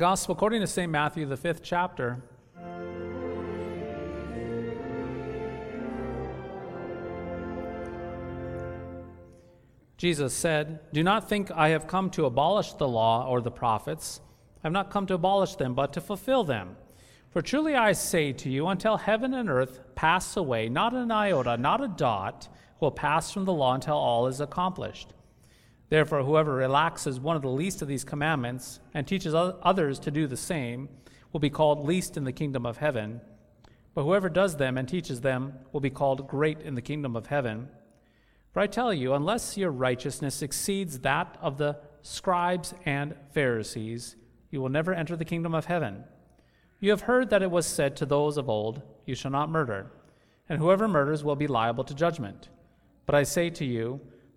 Gospel according to St. Matthew, the fifth chapter. Jesus said, Do not think I have come to abolish the law or the prophets. I have not come to abolish them, but to fulfill them. For truly I say to you, until heaven and earth pass away, not an iota, not a dot will pass from the law until all is accomplished. Therefore, whoever relaxes one of the least of these commandments and teaches others to do the same will be called least in the kingdom of heaven. But whoever does them and teaches them will be called great in the kingdom of heaven. For I tell you, unless your righteousness exceeds that of the scribes and Pharisees, you will never enter the kingdom of heaven. You have heard that it was said to those of old, You shall not murder, and whoever murders will be liable to judgment. But I say to you,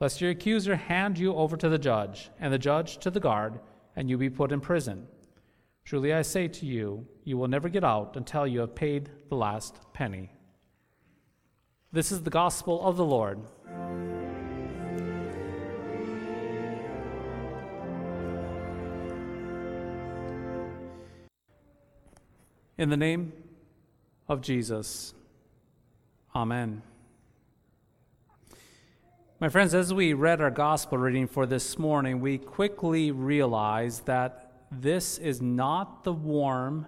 lest your accuser hand you over to the judge, and the judge to the guard, and you be put in prison. Truly I say to you, you will never get out until you have paid the last penny. This is the gospel of the Lord. In the name of Jesus, Amen. My friends, as we read our gospel reading for this morning, we quickly realized that this is not the warm,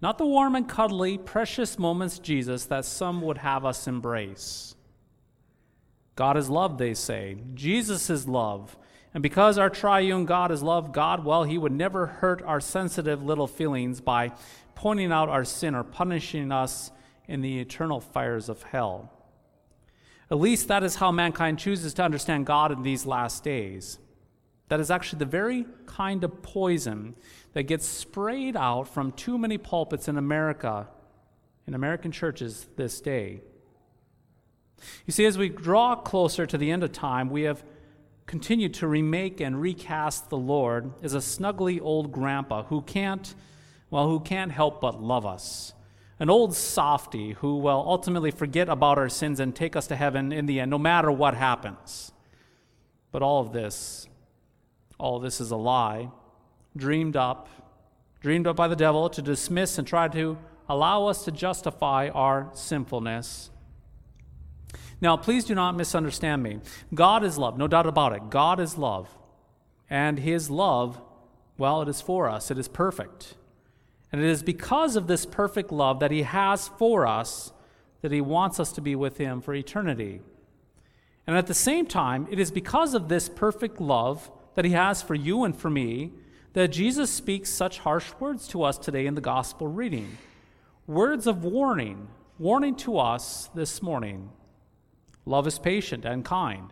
not the warm and cuddly, precious moments, Jesus, that some would have us embrace. God is love, they say. Jesus is love. And because our triune God is love, God, well, He would never hurt our sensitive little feelings by pointing out our sin or punishing us in the eternal fires of hell. At least that is how mankind chooses to understand God in these last days. That is actually the very kind of poison that gets sprayed out from too many pulpits in America, in American churches this day. You see, as we draw closer to the end of time, we have continued to remake and recast the Lord as a snuggly old grandpa who can't, well, who can't help but love us an old softy who will ultimately forget about our sins and take us to heaven in the end, no matter what happens. But all of this, all of this is a lie, dreamed up, dreamed up by the devil to dismiss and try to allow us to justify our sinfulness. Now, please do not misunderstand me. God is love, no doubt about it. God is love. And his love, well, it is for us, it is perfect. And it is because of this perfect love that He has for us that He wants us to be with Him for eternity. And at the same time, it is because of this perfect love that He has for you and for me that Jesus speaks such harsh words to us today in the gospel reading. Words of warning, warning to us this morning. Love is patient and kind,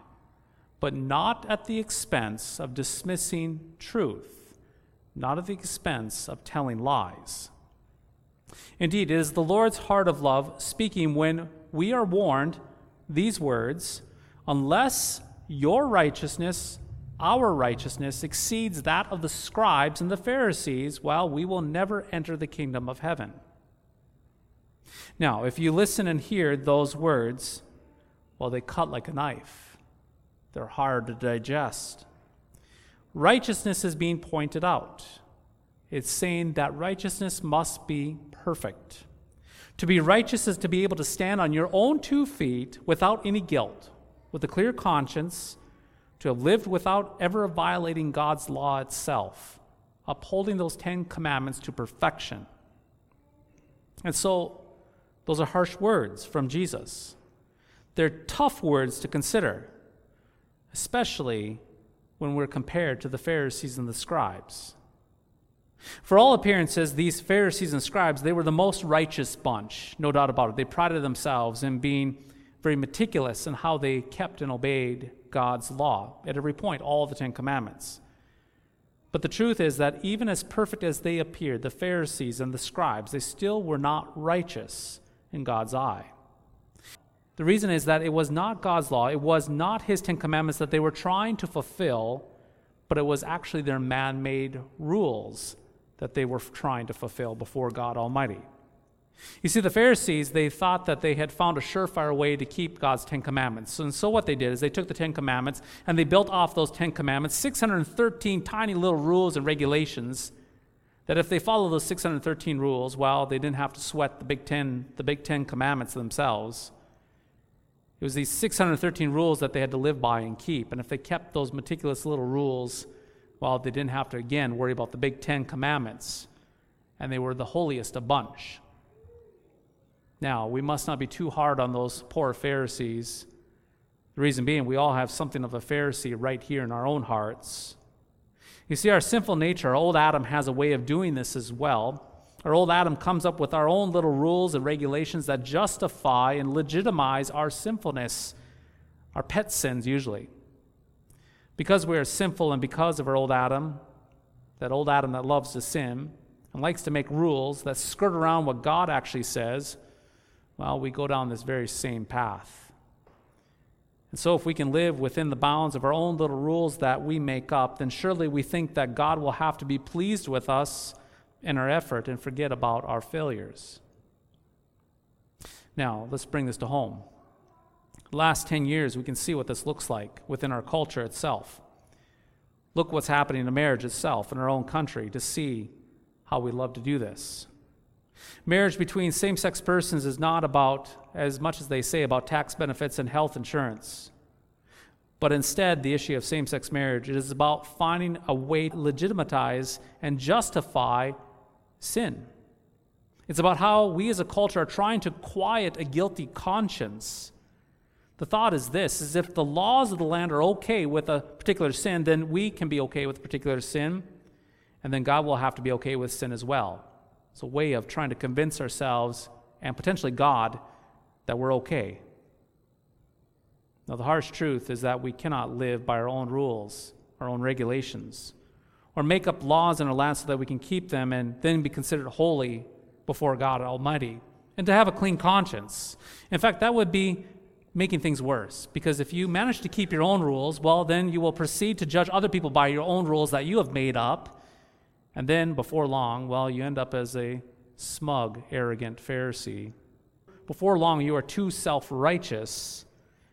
but not at the expense of dismissing truth not at the expense of telling lies. Indeed, it is the Lord's heart of love speaking when we are warned these words unless your righteousness, our righteousness, exceeds that of the scribes and the Pharisees, well, we will never enter the kingdom of heaven. Now, if you listen and hear those words, well, they cut like a knife. They're hard to digest righteousness is being pointed out. It's saying that righteousness must be perfect. To be righteous is to be able to stand on your own two feet without any guilt, with a clear conscience, to have lived without ever violating God's law itself, upholding those Ten Commandments to perfection. And so, those are harsh words from Jesus. They're tough words to consider, especially when we're compared to the Pharisees and the scribes. For all appearances, these Pharisees and scribes, they were the most righteous bunch, no doubt about it. They prided themselves in being very meticulous in how they kept and obeyed God's law at every point, all the Ten Commandments. But the truth is that even as perfect as they appeared, the Pharisees and the scribes, they still were not righteous in God's eye. The reason is that it was not God's law, it was not His Ten Commandments that they were trying to fulfill, but it was actually their man made rules that they were trying to fulfill before God Almighty. You see, the Pharisees, they thought that they had found a surefire way to keep God's Ten Commandments. And so what they did is they took the Ten Commandments and they built off those Ten Commandments 613 tiny little rules and regulations that if they follow those 613 rules, well, they didn't have to sweat the Big Ten, the Big Ten Commandments themselves. It was these 613 rules that they had to live by and keep. And if they kept those meticulous little rules, well, they didn't have to, again, worry about the big Ten Commandments, and they were the holiest a bunch. Now, we must not be too hard on those poor Pharisees. The reason being, we all have something of a Pharisee right here in our own hearts. You see, our sinful nature, our old Adam has a way of doing this as well. Our old Adam comes up with our own little rules and regulations that justify and legitimize our sinfulness, our pet sins usually. Because we are sinful and because of our old Adam, that old Adam that loves to sin and likes to make rules that skirt around what God actually says, well, we go down this very same path. And so, if we can live within the bounds of our own little rules that we make up, then surely we think that God will have to be pleased with us in our effort and forget about our failures. Now, let's bring this to home last 10 years, we can see what this looks like within our culture itself. Look what's happening in marriage itself in our own country to see how we love to do this. Marriage between same sex persons is not about, as much as they say, about tax benefits and health insurance. But instead, the issue of same sex marriage is about finding a way to legitimize and justify sin. It's about how we as a culture are trying to quiet a guilty conscience the thought is this is if the laws of the land are okay with a particular sin, then we can be okay with a particular sin, and then God will have to be okay with sin as well. It's a way of trying to convince ourselves and potentially God that we're okay. Now, the harsh truth is that we cannot live by our own rules, our own regulations, or make up laws in our land so that we can keep them and then be considered holy before God Almighty and to have a clean conscience. In fact, that would be making things worse. Because if you manage to keep your own rules, well, then you will proceed to judge other people by your own rules that you have made up. And then before long, well, you end up as a smug, arrogant Pharisee. Before long, you are too self righteous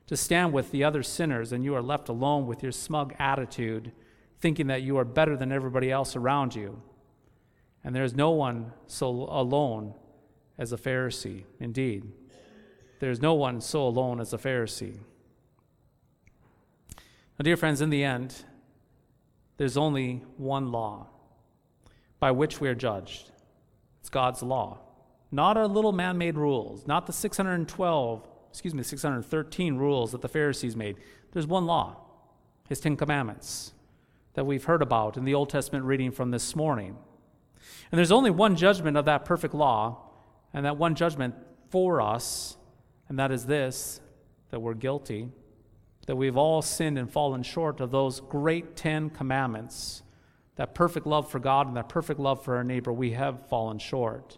to stand with the other sinners, and you are left alone with your smug attitude, thinking that you are better than everybody else around you. And there is no one so alone as a Pharisee, indeed. There's no one so alone as a Pharisee. Now, dear friends, in the end, there's only one law by which we are judged. It's God's law, not our little man made rules, not the 612, excuse me, 613 rules that the Pharisees made. There's one law, His Ten Commandments, that we've heard about in the Old Testament reading from this morning. And there's only one judgment of that perfect law, and that one judgment for us and that is this that we're guilty, that we've all sinned and fallen short of those great Ten Commandments, that perfect love for God and that perfect love for our neighbor, we have fallen short.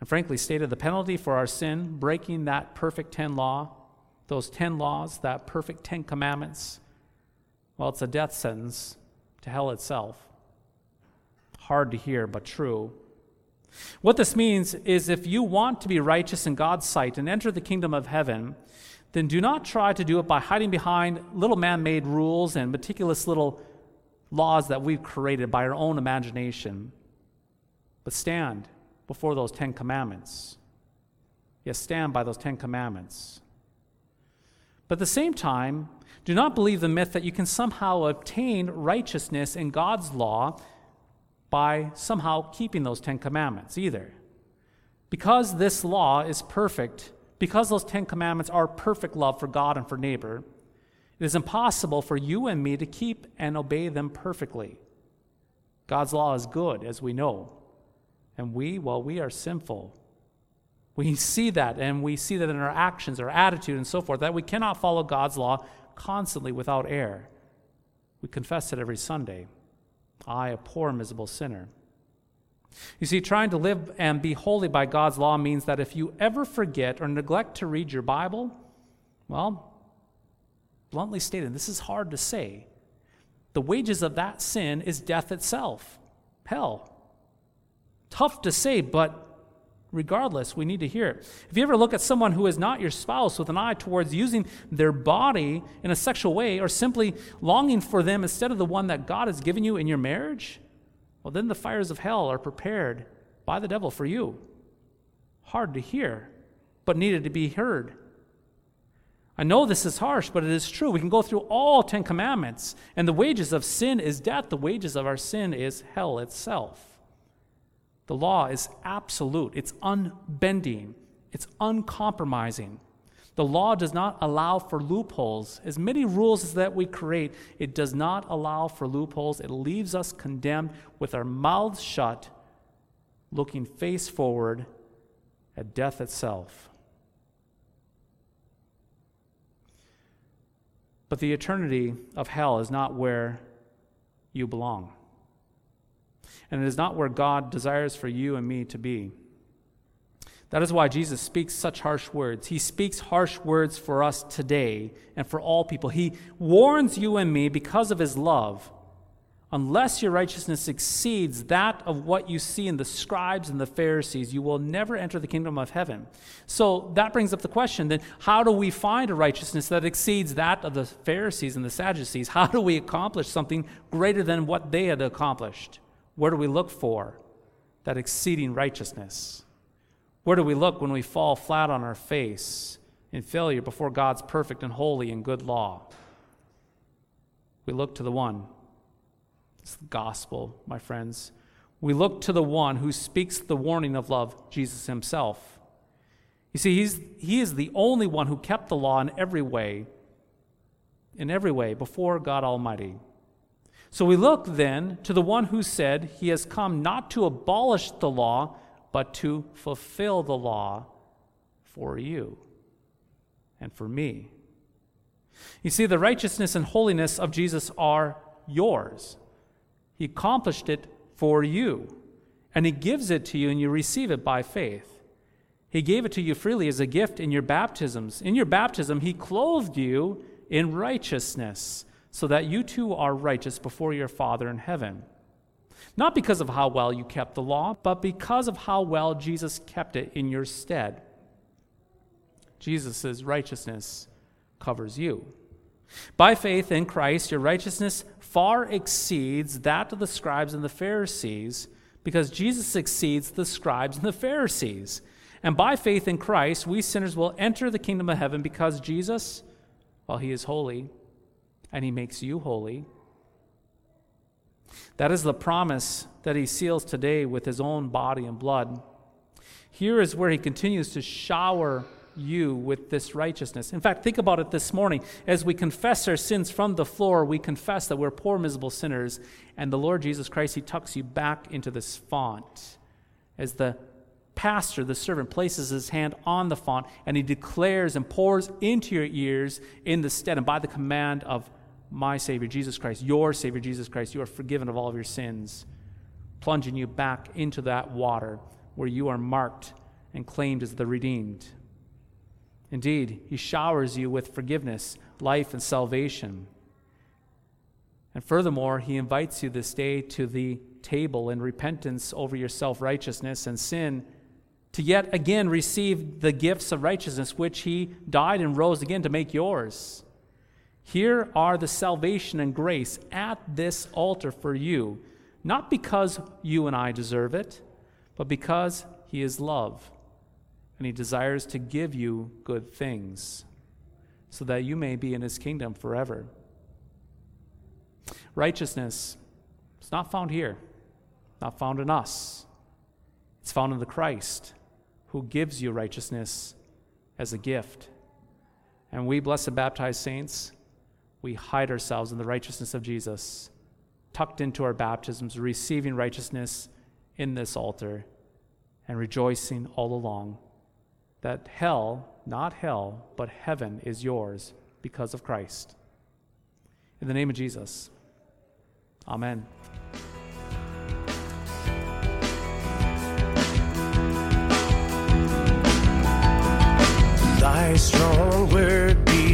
And frankly, stated the penalty for our sin, breaking that perfect 10 law, those 10 laws, that perfect 10 commandments, well, it's a death sentence to hell itself. Hard to hear, but true. What this means is if you want to be righteous in God's sight and enter the kingdom of heaven, then do not try to do it by hiding behind little man made rules and meticulous little laws that we've created by our own imagination, but stand before those Ten Commandments. Yes, stand by those Ten Commandments. But at the same time, do not believe the myth that you can somehow obtain righteousness in God's law by somehow keeping those Ten Commandments either. Because this law is perfect, because those Ten Commandments are perfect love for God and for neighbor, it is impossible for you and me to keep and obey them perfectly. God's law is good, as we know. And we, well, we are sinful. We see that, and we see that in our actions, our attitude, and so forth, that we cannot follow God's law constantly without error. We confess it every Sunday. I, a poor, miserable sinner. You see, trying to live and be holy by God's law means that if you ever forget or neglect to read your Bible, well, bluntly stated, this is hard to say. The wages of that sin is death itself, hell. Tough to say, but regardless, we need to hear it. If you ever look at someone who is not your spouse with an eye towards using their body in a sexual way or simply longing for them instead of the one that God has given you in your marriage, well, then the fires of hell are prepared by the devil for you. Hard to hear, but needed to be heard. I know this is harsh, but it is true. We can go through all Ten Commandments, and the wages of sin is death. The wages of our sin is hell itself. The law is absolute, it's unbending, it's uncompromising. The law does not allow for loopholes. As many rules as that we create, it does not allow for loopholes. It leaves us condemned with our mouths shut, looking face forward at death itself. But the eternity of hell is not where you belong and it is not where God desires for you and me to be. That is why Jesus speaks such harsh words. He speaks harsh words for us today and for all people. He warns you and me because of his love. Unless your righteousness exceeds that of what you see in the scribes and the Pharisees, you will never enter the kingdom of heaven. So that brings up the question then how do we find a righteousness that exceeds that of the Pharisees and the Sadducees? How do we accomplish something greater than what they had accomplished? Where do we look for that exceeding righteousness? Where do we look when we fall flat on our face in failure before God's perfect and holy and good law? We look to the one. It's the gospel, my friends. We look to the one who speaks the warning of love, Jesus himself. You see, he's, he is the only one who kept the law in every way, in every way, before God Almighty. So we look then to the one who said, He has come not to abolish the law, but to fulfill the law for you and for me. You see, the righteousness and holiness of Jesus are yours. He accomplished it for you, and He gives it to you, and you receive it by faith. He gave it to you freely as a gift in your baptisms. In your baptism, He clothed you in righteousness so that you too are righteous before your Father in heaven. Not because of how well you kept the law, but because of how well Jesus kept it in your stead. Jesus' righteousness covers you. By faith in Christ, your righteousness far exceeds that of the scribes and the Pharisees, because Jesus exceeds the scribes and the Pharisees. And by faith in Christ, we sinners will enter the kingdom of heaven because Jesus, while he is holy, and he makes you holy. That is the promise that he seals today with his own body and blood. Here is where he continues to shower you with this righteousness. In fact, think about it this morning. As we confess our sins from the floor, we confess that we're poor, miserable sinners, and the Lord Jesus Christ, he tucks you back into this font. As the pastor, the servant, places his hand on the font and he declares and pours into your ears in the stead and by the command of my Savior, Jesus Christ, your Savior, Jesus Christ, you are forgiven of all of your sins, plunging you back into that water where you are marked and claimed as the redeemed. Indeed, He showers you with forgiveness, life, and salvation. And furthermore, He invites you this day to the table in repentance over your self righteousness and sin to yet again receive the gifts of righteousness which He died and rose again to make yours. Here are the salvation and grace at this altar for you, not because you and I deserve it, but because He is love and He desires to give you good things. so that you may be in his kingdom forever. Righteousness is not found here, not found in us. It's found in the Christ who gives you righteousness as a gift. And we, blessed baptized saints, we hide ourselves in the righteousness of Jesus, tucked into our baptisms, receiving righteousness in this altar, and rejoicing all along that hell, not hell, but heaven is yours because of Christ. In the name of Jesus, Amen. Thy strong word